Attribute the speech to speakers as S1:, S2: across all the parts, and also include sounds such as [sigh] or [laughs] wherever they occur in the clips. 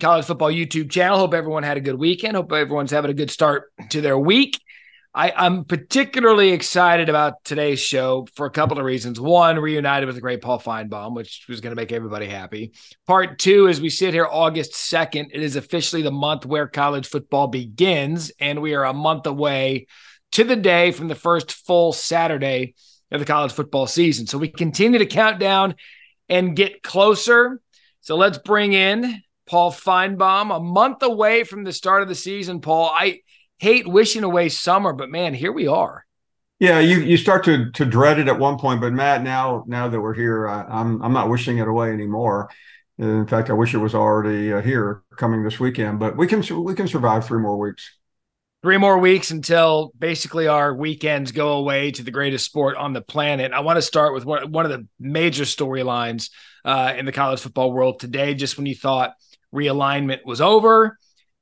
S1: College Football YouTube channel. Hope everyone had a good weekend. Hope everyone's having a good start to their week. I, am particularly excited about today's show for a couple of reasons. One, reunited with the great Paul Finebaum, which was going to make everybody happy. Part two, as we sit here August 2nd, it is officially the month where college football begins, and we are a month away to the day from the first full Saturday of the college football season. So we continue to count down and get closer. So let's bring in Paul Finebaum, a month away from the start of the season. Paul, I hate wishing away summer, but man, here we are.
S2: Yeah, you you start to to dread it at one point, but Matt, now now that we're here, I, I'm I'm not wishing it away anymore. In fact, I wish it was already uh, here coming this weekend. But we can we can survive three more weeks.
S1: Three more weeks until basically our weekends go away to the greatest sport on the planet. I want to start with one, one of the major storylines uh, in the college football world today. Just when you thought realignment was over,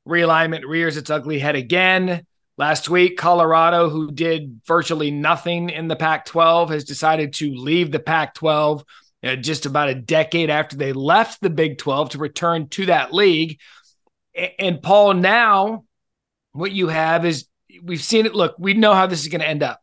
S1: realignment rears its ugly head again. Last week, Colorado, who did virtually nothing in the Pac 12, has decided to leave the Pac 12 uh, just about a decade after they left the Big 12 to return to that league. And Paul, now what you have is we've seen it. Look, we know how this is going to end up.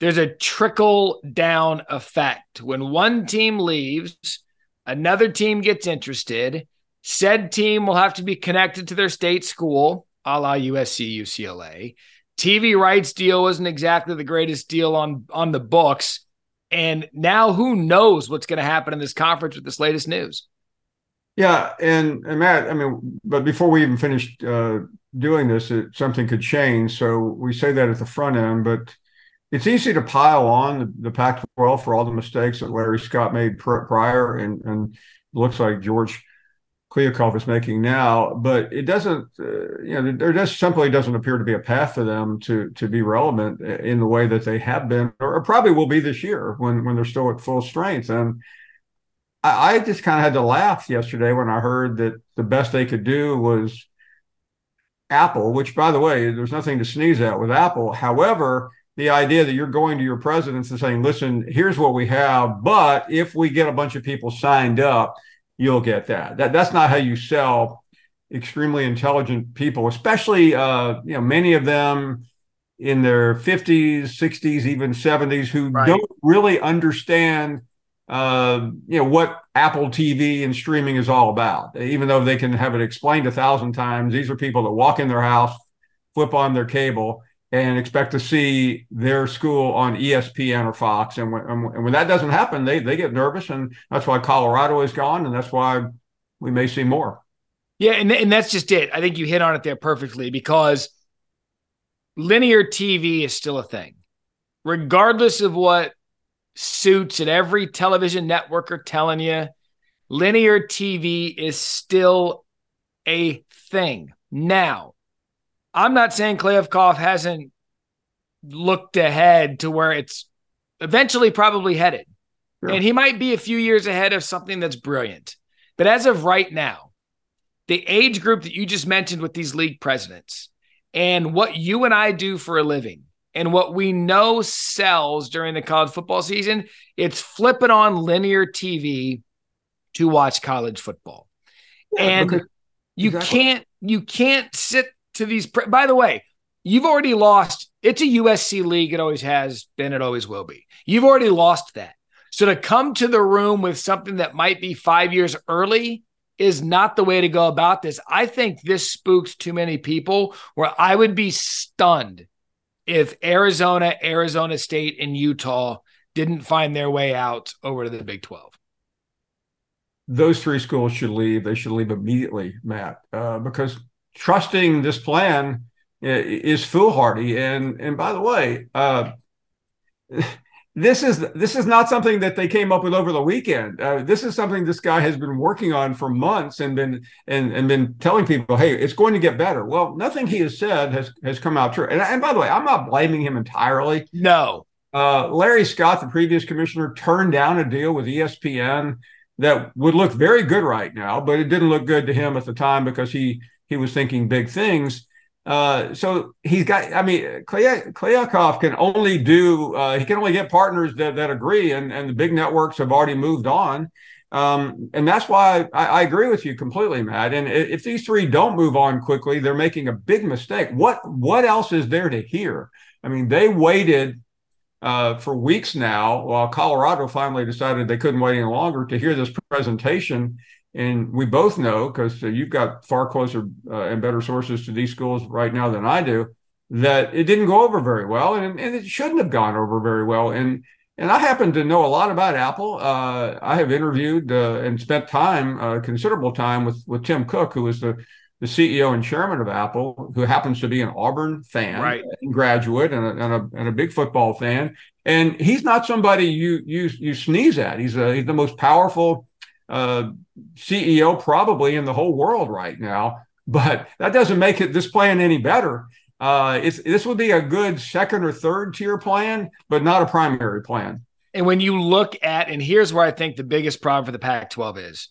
S1: There's a trickle down effect. When one team leaves, another team gets interested Said team will have to be connected to their state school, a la USC, UCLA. TV rights deal wasn't exactly the greatest deal on on the books. And now who knows what's going to happen in this conference with this latest news?
S2: Yeah, and, and Matt, I mean, but before we even finished uh, doing this, it, something could change. So we say that at the front end, but it's easy to pile on the, the Pac-12 for all the mistakes that Larry Scott made pr- prior, and and looks like George Kliavkoff is making now, but it doesn't, uh, you know, there just simply doesn't appear to be a path for them to to be relevant in the way that they have been, or probably will be this year when when they're still at full strength. And I, I just kind of had to laugh yesterday when I heard that the best they could do was Apple, which, by the way, there's nothing to sneeze at with Apple. However, the idea that you're going to your presidents and saying, "Listen, here's what we have, but if we get a bunch of people signed up." You'll get that. That that's not how you sell extremely intelligent people, especially uh, you know many of them in their 50s, 60s, even 70s who right. don't really understand uh, you know what Apple TV and streaming is all about. Even though they can have it explained a thousand times, these are people that walk in their house, flip on their cable, and expect to see their school on ESPN or Fox. And when, and when that doesn't happen, they they get nervous, and that's why Colorado is gone, and that's why we may see more.
S1: Yeah, and and that's just it. I think you hit on it there perfectly because linear TV is still a thing, regardless of what suits and every television network are telling you. Linear TV is still a thing now I'm not saying Kliavkoff hasn't looked ahead to where it's eventually probably headed. Sure. And he might be a few years ahead of something that's brilliant. But as of right now, the age group that you just mentioned with these league presidents and what you and I do for a living and what we know sells during the college football season, it's flipping on linear TV to watch college football. Yeah, and you exactly. can't you can't sit to these. Pre- By the way, you've already lost. It's a USC league. It always has been. It always will be. You've already lost that. So to come to the room with something that might be five years early is not the way to go about this. I think this spooks too many people where I would be stunned if Arizona, Arizona State, and Utah didn't find their way out over to the Big 12.
S2: Those three schools should leave. They should leave immediately, Matt, uh, because trusting this plan is foolhardy. And and by the way, uh, [laughs] this is this is not something that they came up with over the weekend. Uh, this is something this guy has been working on for months and been and and been telling people, hey, it's going to get better. Well, nothing he has said has has come out true. And, and by the way, I'm not blaming him entirely.
S1: No.
S2: Uh, Larry Scott, the previous commissioner, turned down a deal with ESPN that would look very good right now, but it didn't look good to him at the time because he he was thinking big things. Uh, so he's got, I mean, Kliavkoff can only do, uh, he can only get partners that, that agree, and, and the big networks have already moved on. Um, and that's why I, I, agree with you completely, Matt. And if these three don't move on quickly, they're making a big mistake. What what else is there to hear? I mean, they waited uh, for weeks now while Colorado finally decided they couldn't wait any longer to hear this presentation. And we both know because uh, you've got far closer uh, and better sources to these schools right now than I do that it didn't go over very well, and, and it shouldn't have gone over very well. And and I happen to know a lot about Apple. Uh, I have interviewed uh, and spent time, uh, considerable time, with with Tim Cook, who is the the CEO and chairman of Apple, who happens to be an Auburn fan,
S1: right.
S2: graduate, and a, and a, and a big football fan. And he's not somebody you you you sneeze at. He's a, he's the most powerful uh, CEO probably in the whole world right now. But that doesn't make it this plan any better. Uh, it's this would be a good second or third tier plan, but not a primary plan.
S1: And when you look at, and here's where I think the biggest problem for the Pac 12 is.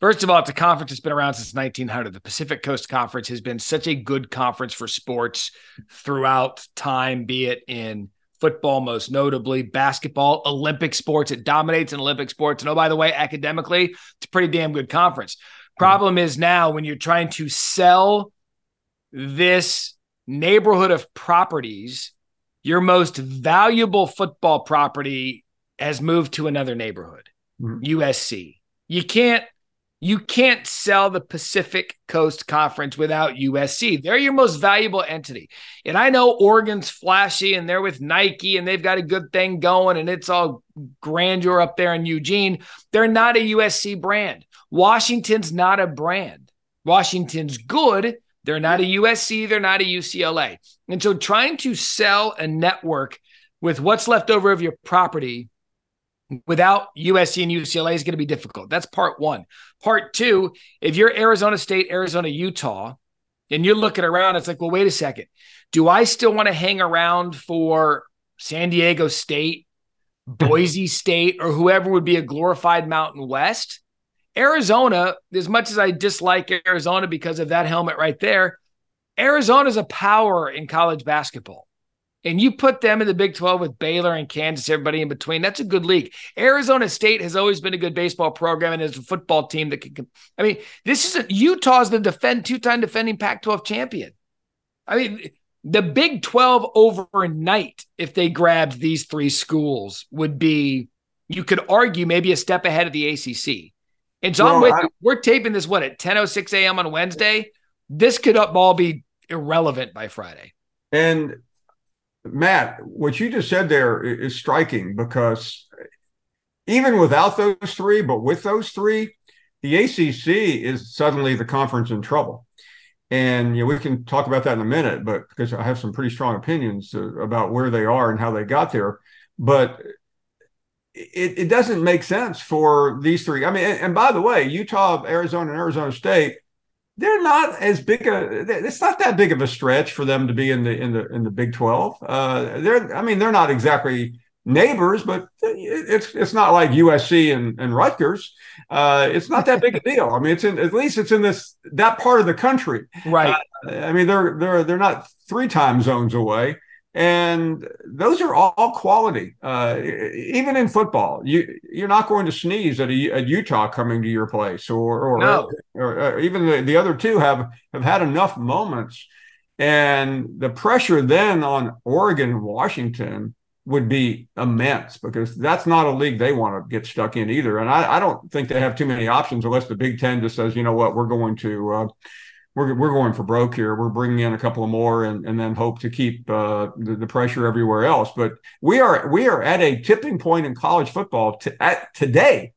S1: First of all, it's a conference that's been around since 1900. The Pacific Coast Conference has been such a good conference for sports throughout time, be it in football, most notably basketball, Olympic sports. It dominates in Olympic sports. And oh, by the way, academically, it's a pretty damn good conference. Problem is now when you're trying to sell this neighborhood of properties, your most valuable football property has moved to another neighborhood, mm-hmm. USC. You can't you can't sell the Pacific Coast Conference without USC. They're your most valuable entity. And I know Oregon's flashy and they're with Nike and they've got a good thing going and it's all grandeur up there in Eugene. They're not a USC brand. Washington's not a brand. Washington's good, they're not a USC, they're not a UCLA. And so trying to sell a network with what's left over of your property without USC and UCLA is going to be difficult. That's part one. Part two, if you're Arizona State, Arizona, Utah, and you're looking around, it's like, well, wait a second. Do I still want to hang around for San Diego State, [laughs] Boise State, or whoever would be a glorified Mountain West? Arizona, as much as I dislike Arizona because of that helmet right there, Arizona's a power in college basketball. And you put them in the Big 12 with Baylor and Kansas, everybody in between. That's a good league. Arizona State has always been a good baseball program and is a football team that can. I mean, this is a, Utah's the defend two-time defending Pac-12 champion. I mean, the Big 12 overnight, if they grabbed these three schools, would be you could argue maybe a step ahead of the ACC. And John, well, I, we're taping this what at 10:06 a.m. on Wednesday. This could all be irrelevant by Friday.
S2: And Matt, what you just said there is striking because even without those three, but with those three, the ACC is suddenly the conference in trouble. And you know, we can talk about that in a minute, but because I have some pretty strong opinions about where they are and how they got there. But it, it doesn't make sense for these three. I mean, and by the way, Utah, Arizona, and Arizona State, they're not as big a. It's not that big of a stretch for them to be in the in the in the Big Twelve. Uh, they're, I mean, they're not exactly neighbors, but it's it's not like USC and, and Rutgers. Uh, it's not that big a [laughs] deal. I mean, it's in at least it's in this that part of the country,
S1: right?
S2: Uh, I mean, they're they're they're not three time zones away and those are all quality. Uh, even in football, you you're not going to sneeze at, a, at Utah coming to your place, or or,
S1: no.
S2: or, or even the, the other two have have had enough moments, and the pressure then on Oregon, Washington would be immense because that's not a league they want to get stuck in either. And I, I don't think they have too many options unless the Big Ten just says, you know what, we're going to. Uh, we're, we're going for broke here. We're bringing in a couple of more and, and then hope to keep uh, the, the, pressure everywhere else. But we are we are at a tipping point in college football to, at today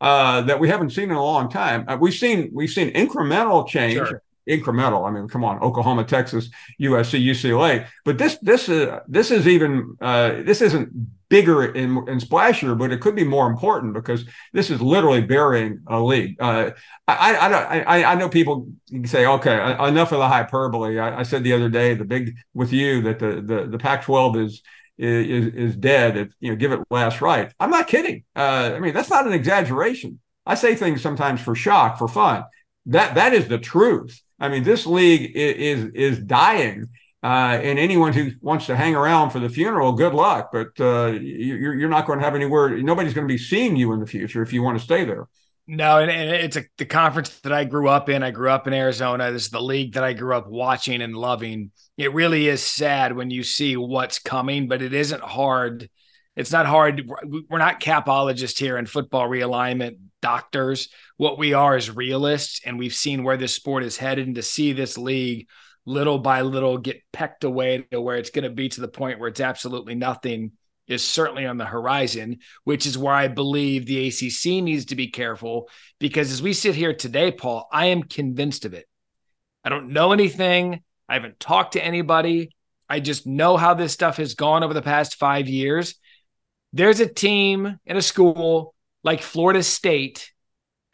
S2: uh, that we haven't seen in a long time. Uh, we've seen we've seen incremental change. Sure. Incremental. I mean, come on, Oklahoma, Texas, USC, UCLA. But this this is this is even uh, this isn't bigger and, and splashier, but it could be more important because this is literally burying a league. Uh, I, I, I, I know people say, okay, enough of the hyperbole. I, I, said the other day, the big with you that the the, the Pac-12 is is is dead. If you know, give it last right. I'm not kidding. Uh, I mean, that's not an exaggeration. I say things sometimes for shock, for fun. That that is the truth. I mean, this league is, is dying uh, and anyone who wants to hang around for the funeral, good luck. But uh, you're, you're not going to have anywhere. Nobody's going to be seeing you in the future if you want to stay there.
S1: No, and, and it's a, the conference that I grew up in. I grew up in Arizona. This is the league that I grew up watching and loving. It really is sad when you see what's coming, but it isn't hard. It's not hard. We're not capologists here in football realignment doctors. What we are is realists, and we've seen where this sport is headed. And to see this league little by little get pecked away to where it's going to be to the point where it's absolutely nothing is certainly on the horizon, which is where I believe the ACC needs to be careful because as we sit here today, Paul, I am convinced of it. I don't know anything. I haven't talked to anybody. I just know how this stuff has gone over the past five years. There's a team in a school like Florida State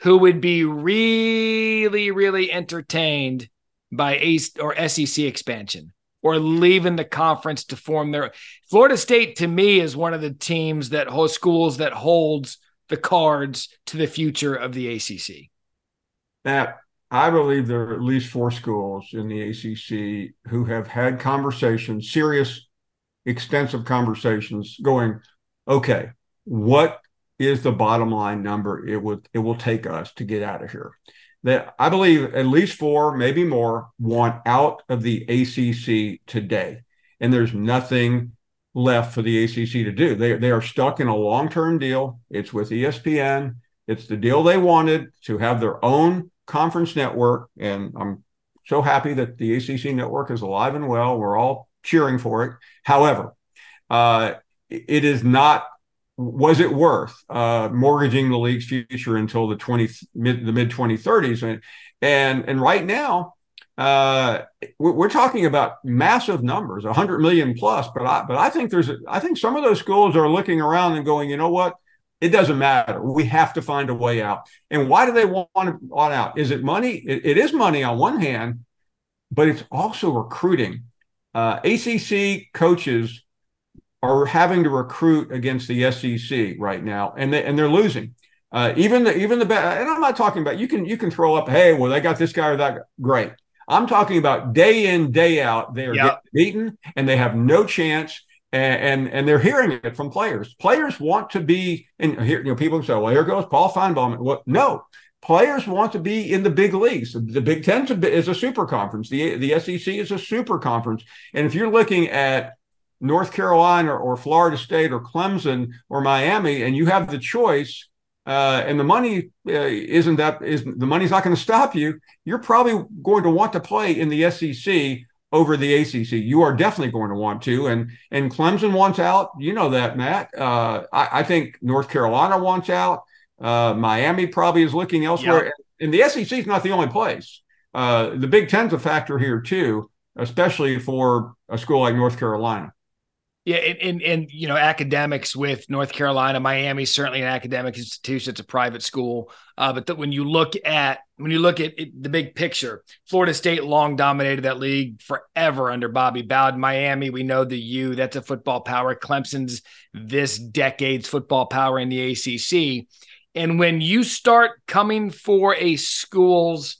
S1: who would be really, really entertained by ACE or SEC expansion or leaving the conference to form their Florida State to me is one of the teams that host schools that holds the cards to the future of the ACC.
S2: That I believe there are at least four schools in the ACC who have had conversations, serious, extensive conversations, going, okay, what is the bottom line number it would it will take us to get out of here? That I believe at least four, maybe more, want out of the ACC today. And there's nothing left for the ACC to do. They, they are stuck in a long term deal. It's with ESPN. It's the deal they wanted to have their own conference network. And I'm so happy that the ACC network is alive and well. We're all cheering for it. However, uh, it is not was it worth uh, mortgaging the league's future until the 20 mid the mid 2030s and and and right now uh, we're, talking about massive numbers 100 million plus but i but i think there's i think some of those schools are looking around and going you know what? It doesn't matter. We have to find a way out. And why do they want, want out? Is it money? It, it is money on one hand but it's also recruiting. Uh, acc coaches are having to recruit against the SEC right now, and they and they're losing. Uh, even the even the best, and I'm not talking about you can you can throw up, hey, well they got this guy or that. Guy. Great. I'm talking about day in day out. They are yep. getting beaten, and they have no chance. And, and, and they're hearing it from players. Players want to be and here. You know, people say, "Well, here goes Paul Finebaum." Well, no, players want to be in the big leagues. The Big Ten is a super conference. The the SEC is a super conference. And if you're looking at North Carolina or Florida State or Clemson or Miami, and you have the choice, uh, and the money uh, isn't that is the money's not going to stop you. You're probably going to want to play in the SEC over the ACC. You are definitely going to want to, and and Clemson wants out. You know that, Matt. Uh, I, I, think North Carolina wants out. Uh, Miami probably is looking elsewhere, yep. and the SEC is not the only place. Uh, the Big Ten's a factor here too, especially for a school like North Carolina.
S1: Yeah, and, and, and you know academics with North Carolina, Miami certainly an academic institution. It's a private school, uh, but the, when you look at when you look at it, the big picture, Florida State long dominated that league forever under Bobby Bowden. Miami, we know the U. That's a football power. Clemson's this decade's football power in the ACC. And when you start coming for a school's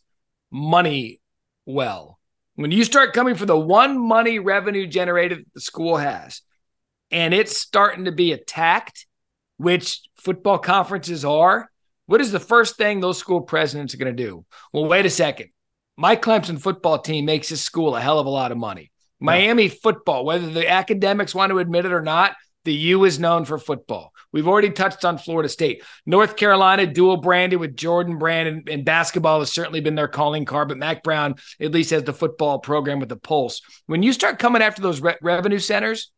S1: money well, when you start coming for the one money revenue generated the school has and it's starting to be attacked, which football conferences are, what is the first thing those school presidents are going to do? Well, wait a second. My Clemson football team makes this school a hell of a lot of money. Miami football, whether the academics want to admit it or not, the U is known for football. We've already touched on Florida State. North Carolina, dual branded with Jordan Brand, and, and, basketball has certainly been their calling card, but Mack Brown at least has the football program with the pulse. When you start coming after those re- revenue centers,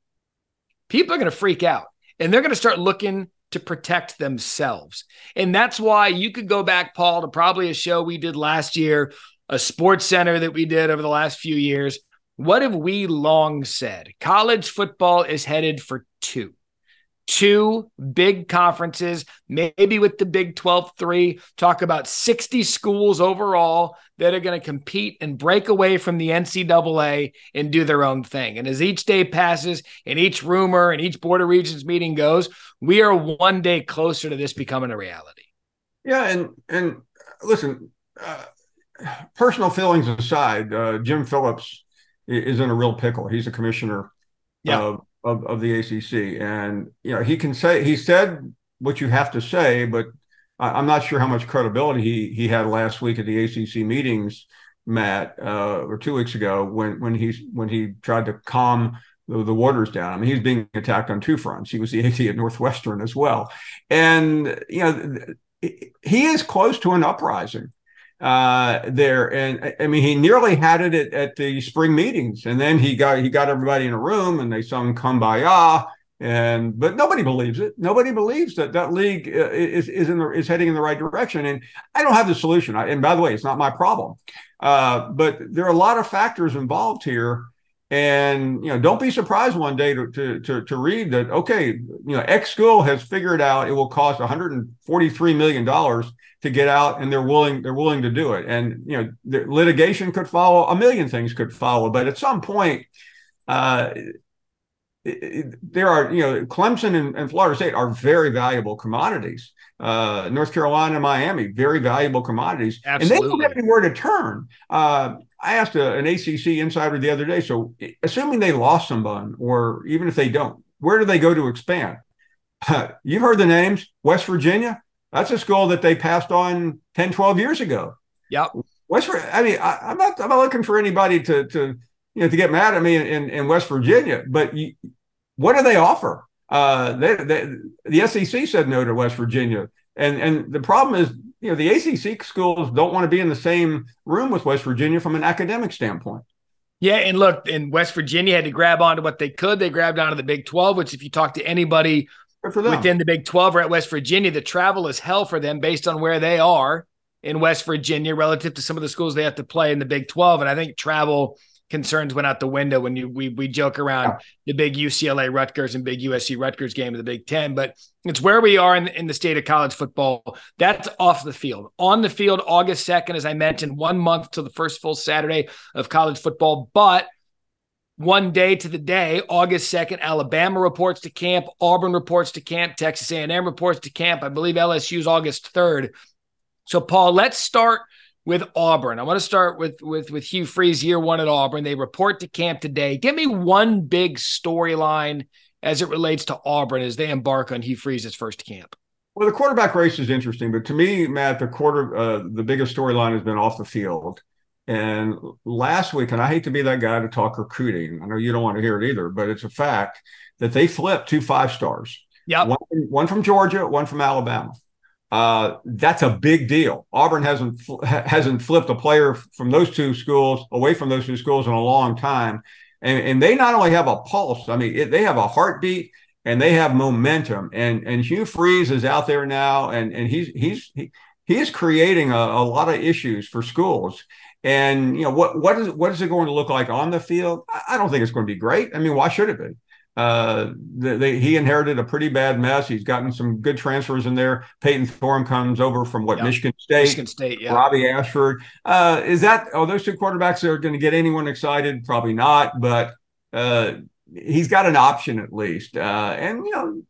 S1: people are going to freak out and they're going to start looking to protect themselves. And that's why you could go back, Paul, to probably a show we did last year, a sports center that we did over the last few years. What have we long said? College football is headed for two two big conferences, maybe with the Big 12 three, talk about 60 schools overall that are going to compete and break away from the NCAA and do their own thing. And as each day passes and each rumor and each Board of Regents meeting goes, we are one day closer to this becoming a reality.
S2: Yeah. And, and listen, uh, personal feelings aside, uh, Jim Phillips is in a real pickle. He's a commissioner. Yeah of, of of the ACC. And, you know, he can say, he said what you have to say, but I'm not sure how much credibility he he had last week at the ACC meetings, Matt, uh, or two weeks ago when when he when he tried to calm the, the, waters down. I mean, he's being attacked on two fronts. He was the [laughs] AD at Northwestern as well, and you know he is close to an uprising uh, there. And I mean, he nearly had it at, at, the spring meetings, and then he got he got everybody in a room and they sung "Kumbaya." And but nobody believes it. Nobody believes that that league uh, is is in the, is heading in the right direction. And I don't have the solution. I, and by the way, it's not my problem. Uh, but there are a lot of factors involved here. And you know, don't be surprised one day to, to to to, read that okay, you know, X school has figured out it will cost 143 million dollars to get out and they're willing they're willing to do it. And you know the litigation could follow a million things could follow but at some point uh, there are you know clemson and, and, florida state are very valuable commodities. Uh, north carolina and miami very valuable commodities. Absolutely. and they don't have anywhere to turn. Uh, i asked a, an acc insider the other day so assuming they lost someone or even if they don't where do they go to expand? [laughs] You've heard the names west virginia that's a school that they passed on 10, 12 years ago.
S1: Yep.
S2: West, I mean, I, am not, I'm not looking for anybody to, to, you know, to get mad at me in, in West Virginia, but you, what do they offer? Uh, they, they, the SEC said no to West Virginia. And, and the problem is, you know, the ACC schools don't want to be in the same room with West Virginia from an academic standpoint.
S1: Yeah, and look, in West Virginia had to grab onto what they could. They grabbed onto the Big 12, which if you talk to anybody within the Big 12 or at West Virginia. The travel is hell for them based on where they are in West Virginia relative to some of the schools they have to play in the Big 12. And I think travel concerns went out the window when you we we joke around yeah. the big UCLA Rutgers and big USC Rutgers game of the Big Ten, but it's where we are in, in the state of college football. That's off the field. On the field, August 2nd, as I mentioned, one month to the first full Saturday of college football. But one day to the day august 2nd alabama reports to camp auburn reports to camp texas a&m reports to camp i believe lsu's august 3rd so paul let's start with auburn. I want to start with with with hugh freeze year one at auburn. They report to camp today. Give me one big storyline as it relates to auburn as they embark on hugh freeze's first camp.
S2: Well the quarterback race is interesting but to me matt the quarter uh, the biggest storyline has been off the field and last week, and I hate to be that guy to talk recruiting. I know you don't want to hear it either, but it's a fact that they flipped two five stars.
S1: Yeah,
S2: one, one, from Georgia, one from Alabama. Uh, that's a big deal. Auburn hasn't hasn't flipped a player from those two schools away from those two schools in a long time, and, and they not only have a pulse. I mean, it, they have a heartbeat and they have momentum. And and Hugh Freeze is out there now, and and he's he's he, he's creating a, a lot of issues for schools. And you know what what is what is it going to look like on the field? I don't think it's going to be great. I mean, why should it be? Uh, they, they, he inherited a pretty bad mess. He's gotten some good transfers in there. Payton Thorne comes over from what Michigan State.
S1: Michigan State, yeah.
S2: Robby Ashford. Uh, is that? Oh, those two quarterbacks are going to get anyone excited? Probably not. But uh, he's got an option at least. Uh, and you know,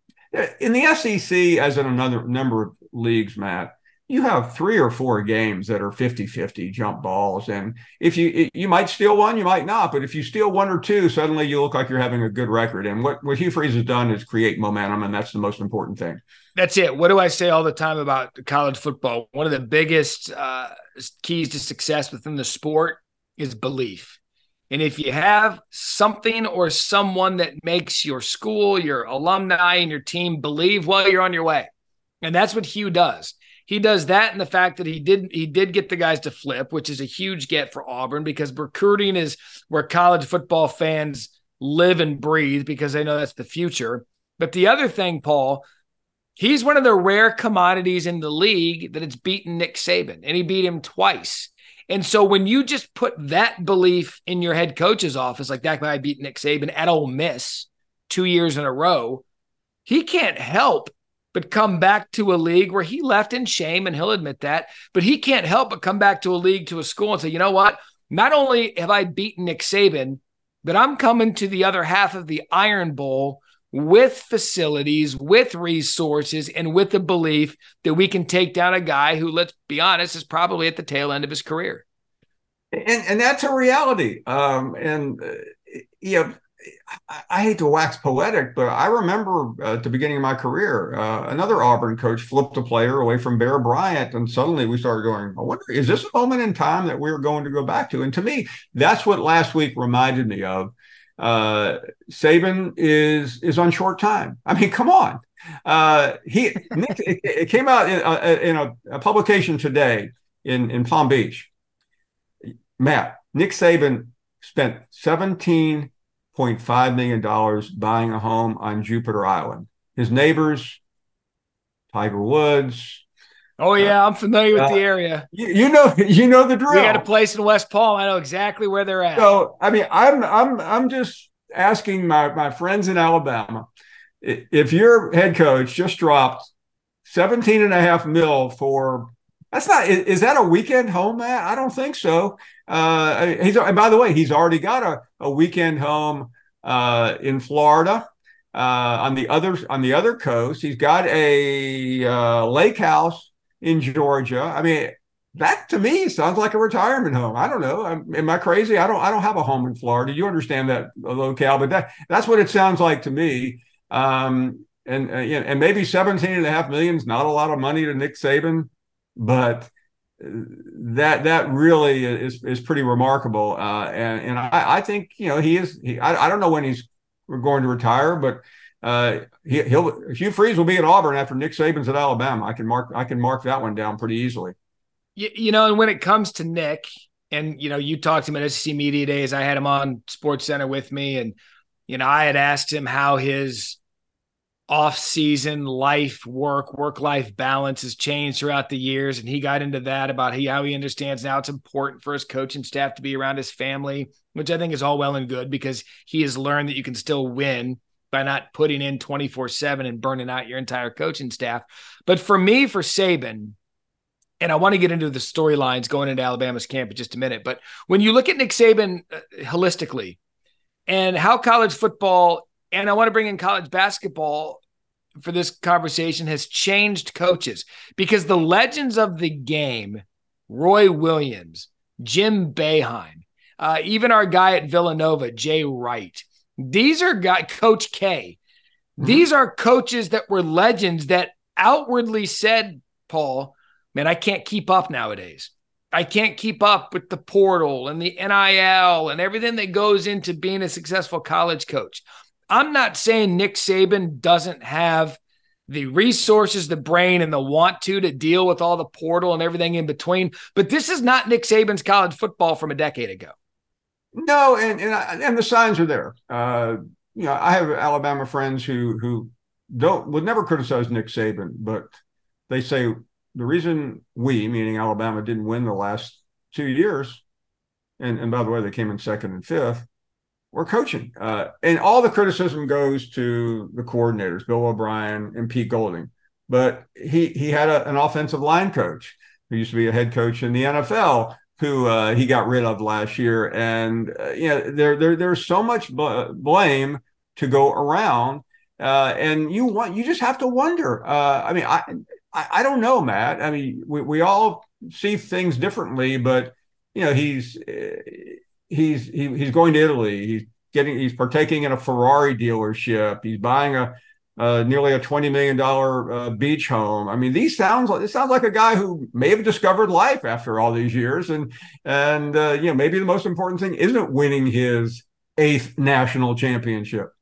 S2: in the SEC, as in another number of leagues, Matt, you have three or four games that are 50-50 jump balls and if you you might steal one you might not but if you steal one or two suddenly you look like you're having a good record. And what what hugh freeze has done is create momentum and that's the most important thing.
S1: That's it. What do i say all the time about college football? One of the biggest uh, keys to success within the sport is belief. And if you have something or someone that makes your school your alumni and your team believe well you're on your way. And that's what hugh does he does that and the fact that he did he did get the guys to flip, which is a huge get for Auburn because recruiting is where college football fans live and breathe because they know that's the future. But the other thing, Paul, he's one of the rare commodities in the league that it's beaten Nick Saban, and he beat him twice. And so when you just put that belief in your head coach's office, like that guy beat Nick Saban at Ole Miss two years in a row, he can't help but come back to a league where he left in shame and he'll admit that, but he can't help but come back to a league, to a school and say, you know what? Not only have I beaten Nick Saban, but I'm coming to the other half of the Iron Bowl with facilities, with resources, and with the belief that we can take down a guy who, let's be honest, is probably at the tail end of his career.
S2: And, and that's a reality. Um, and, uh, you know, I, I, hate to wax poetic, but I remember uh, at the beginning of my career, uh, another Auburn coach flipped a player away from Bear Bryant, and suddenly we started going, I wonder, is this a moment in time that we're going to go back to? And to me, that's what last week reminded me of. Uh, Saban is is on short time. I mean, come on. Uh, he Nick, it, came out in, uh, in a, a publication today in in Palm Beach. Matt, Nick Saban spent $17.5 million buying a home on Jupiter Island. His neighbors, Tiger Woods.
S1: Oh yeah, uh, I'm familiar with uh, the area.
S2: You, you, know, [laughs] you know the drill. We
S1: got a place in West Palm. I know exactly where they're at.
S2: So, I mean, I'm I'm I'm just asking my my friends in Alabama, if your head coach just dropped 17 and a half mil for that's not is, that a weekend home, Matt? I don't think so. Uh, he's and by the way, he's already got a, a weekend home uh, in Florida. Uh, on the other on the other coast, he's got a uh, lake house in Georgia. I mean, that to me sounds like a retirement home. I don't know. I'm, am I crazy? I don't. I don't have a home in Florida. You understand that locale, but that that's what it sounds like to me. Um, and uh, and maybe 17 and a half million is not a lot of money to Nick Saban, but that that really is is pretty remarkable. Uh, and and I, I, think you know he is. He, I, I don't know when he's going to retire, but uh, he, will Hugh Freeze will be at Auburn after Nick Saban's at Alabama. I can mark I can mark that one down pretty easily.
S1: You, you know, and when it comes to Nick, and you know, you talked to him at SEC Media Days. I had him on Sports Center with me, and you know, I had asked him how his off season life work work life balance has changed throughout the years and he got into that about how he understands now it's important for his coaching staff to be around his family which i think is all well and good because he has learned that you can still win by not putting in 24-7 and burning out your entire coaching staff but for me for saban and I want to get into the storylines going into Alabama's camp in just a minute. But when you look at Nick Saban uh, holistically and how college football and I want to bring in college basketball for this conversation has changed coaches because the legends of the game, Roy Williams, Jim Boeheim, uh, even our guy at Villanova, Jay Wright, these are guy Coach K. Mm-hmm. These are coaches that were legends that outwardly said, Paul, man, I can't keep up nowadays. I can't keep up with the portal and the NIL and everything that goes into being a successful college coach. I'm not saying Nick Saban doesn't have the resources, the brain, and the want to to deal with all the portal and everything in between. But this is not Nick Saban's college football from a decade ago.
S2: No, and and, and the signs are there. Uh, you know, I have Alabama friends who who don't would never criticize Nick Saban, but they say the reason we, meaning Alabama, didn't win the last two years, and and by the way, they came in second and fifth, we're coaching. Uh, and all the criticism goes to the coordinators, Bill O'Brien and Pete Golding. But he he had a, an offensive line coach who used to be a head coach in the NFL who uh, he got rid of last year. And uh, you know, there there there's so much bl- blame to go around, uh, and you want you just have to wonder. Uh, I mean, I, I, I don't know, Matt. I mean, we we all see things differently, but you know, he's he's he, he's going to Italy. He's getting he's partaking in a Ferrari dealership. He's buying a nearly a twenty million dollar uh, beach home. I mean, these sounds like it sounds like a guy who may have discovered life after all these years, and and uh, you know maybe the most important thing isn't winning his eighth national championship.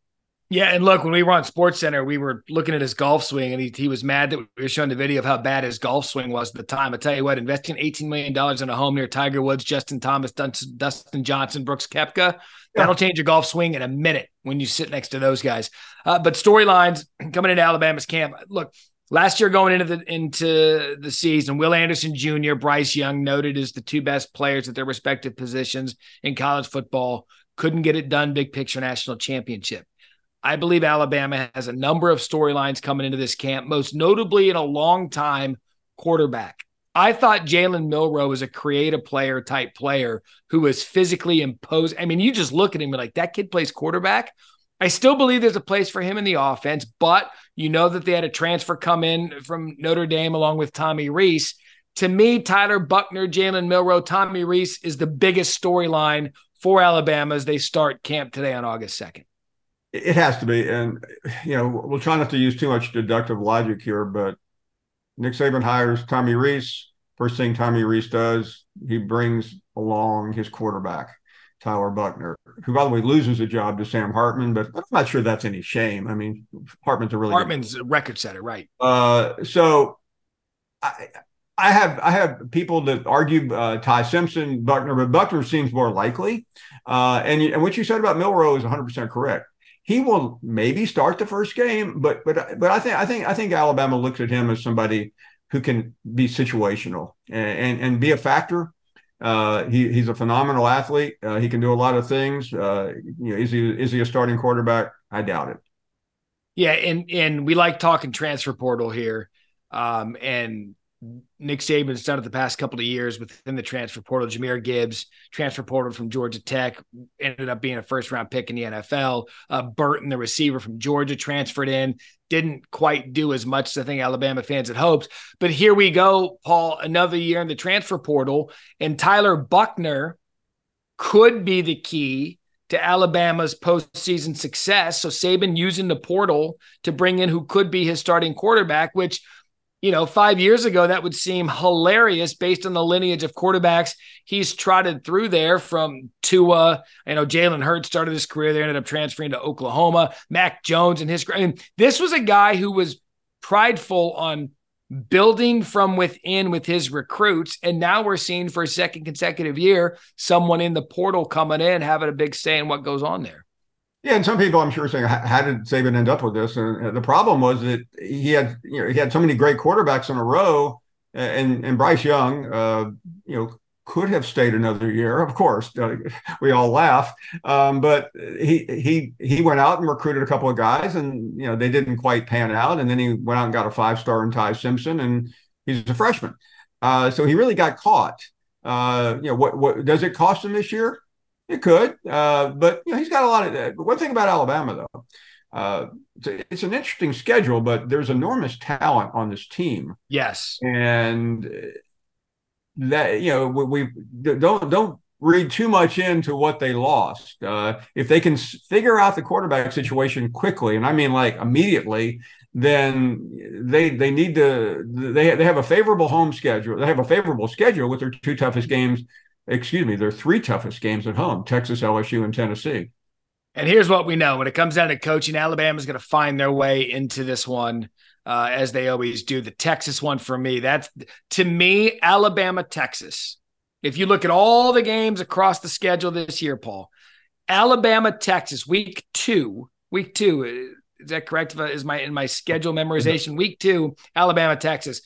S1: Yeah, and look, when we were on Sports Center, we were looking at his golf swing, and he, he was mad that we were showing the video of how bad his golf swing was at the time. I tell you what, investing eighteen million dollars in a home near Tiger Woods, Justin Thomas, Dustin Johnson, Brooks Koepka, yeah. that'll change your golf swing in a minute when you sit next to those guys. Uh, but storylines [clears throat] coming into Alabama's camp. Look, last year going into the into the season, Will Anderson Jr., Bryce Young, noted as the two best players at their respective positions in college football, couldn't get it done. Big picture national championship. I believe Alabama has a number of storylines coming into this camp, most notably in a long time quarterback. I thought Jalen Milroe was a creative player type player who was physically imposed. I mean, you just look at him, you're like, that kid plays quarterback. I still believe there's a place for him in the offense, but you know that they had a transfer come in from Notre Dame along with Tommy Rees. To me, Tyler Buchner, Jalen Milroe, Tommy Rees is the biggest storyline for Alabama as they start camp today on August 2nd.
S2: It has to be, and you know we'll try not to use too much deductive logic here, but Nick Saban hires Tommy Rees. First thing Tommy Rees does, he brings along his quarterback, Tyler Buchner, who, by the way, loses a job to Sam Hartman, but I'm not sure that's any shame. I mean, Hartman's a really
S1: Hartman's good. a record setter, right?
S2: Uh, so I, I have I have people that argue uh, Ty Simpson, Buchner, but Buchner seems more likely. Uh, and and what you said about Milroe is 100 percent correct he will maybe start the first game, but but but I think I think I think Alabama looks at him as somebody who can be situational and and, and be a factor. Uh, he, he's a phenomenal athlete. Uh, he can do a lot of things. Uh, you know, is he is he a starting quarterback? I doubt it.
S1: Yeah, and and we like talking transfer portal here. Um, and Nick Saban's done it the past couple of years within the transfer portal. Jahmyr Gibbs, transfer portal from Georgia Tech, ended up being a first round pick in the NFL. Uh, Burton, the receiver from Georgia, transferred in, didn't quite do as much as I think Alabama fans had hoped. But here we go, Paul, another year in the transfer portal, and Tyler Buchner could be the key to Alabama's postseason success. So Saban using the portal to bring in who could be his starting quarterback, which – you know, five years ago, that would seem hilarious based on the lineage of quarterbacks he's trotted through there from Tua. You know, Jalen Hurts started his career there, ended up transferring to Oklahoma. Mac Jones and his. I mean, this was a guy who was prideful on building from within with his recruits. And now we're seeing for a second consecutive year someone in the portal coming in having a big say in what goes on there.
S2: Yeah, and some people I'm sure saying, "How did Saban end up with this?" And the problem was that he had, you know, he had so many great quarterbacks in a row, and and Bryce Young, uh, you know, could have stayed another year. Of course, uh, we all laugh, um, but he he he went out and recruited a couple of guys, and you know they didn't quite pan out. And then he went out and got a five star in Ty Simpson, and he's a freshman, uh, so he really got caught. Uh, you know, what what does it cost him this year? It could, uh, but you know, he's got a lot of. Uh, one thing about Alabama, though, uh, it's, an interesting schedule, but there's enormous talent on this team.
S1: Yes,
S2: and that you know we, we don't don't read too much into what they lost. Uh, if they can figure out the quarterback situation quickly, and I mean like immediately, then they they need to they they have a favorable home schedule. They have a favorable schedule with their two toughest games excuse me, their three toughest games at home Texas, LSU, and Tennessee.
S1: And here's what we know when it comes down to coaching, Alabama's going to find their way into this one, uh, as they always do. The Texas one for me, that's to me, Alabama, Texas. If you look at all the games across the schedule this year, Paul, Alabama, Texas, week two, week two, is that correct? Is my in my schedule memorization? Week two, Alabama, Texas.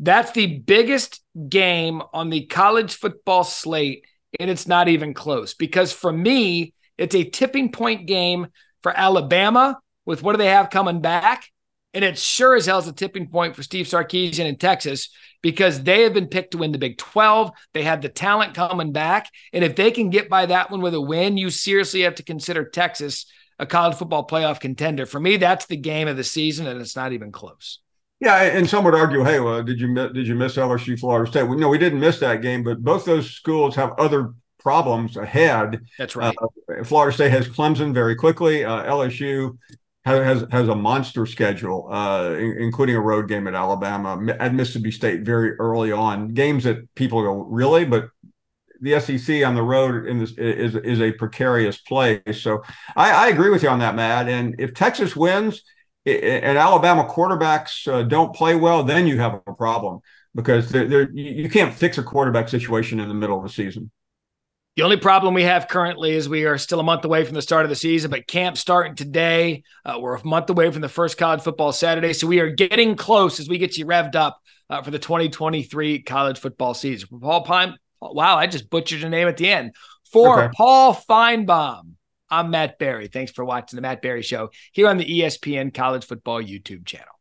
S1: That's the biggest game on the college football slate, and it's not even close because for me, it's a tipping point game for Alabama with what do they have coming back? And it sure as hell is a tipping point for Steve Sarkisian in Texas because they have been picked to win the Big 12. They have the talent coming back. And if they can get by that one with a win, you seriously have to consider Texas a college football playoff contender. For me, that's the game of the season, and it's not even close.
S2: Yeah, and some would argue, hey, well, did you did you miss LSU, Florida State? Well, no, we didn't miss that game, but both those schools have other problems ahead.
S1: That's right.
S2: Uh, Florida State has Clemson very quickly. Uh, LSU has has a monster schedule, uh, including a road game at Alabama, at Mississippi State very early on. Games that people go really, but the SEC on the road in this is is a precarious place. So I, I agree with you on that, Matt. And if Texas wins and Alabama quarterbacks uh, don't play well, then you have a problem because they're, they're, you can't fix a quarterback situation in the middle of the season.
S1: The only problem we have currently is we are still a month away from the start of the season, but camp starting today. Uh, we're a month away from the first college football Saturday. So we are getting close as we get you revved up uh, for the 2023 college football season. Paul Pine, wow, I just butchered your name at the end. For okay. Paul Finebaum, I'm Matt Barrie. Thanks for watching the Matt Barrie Show here on the ESPN College Football YouTube channel.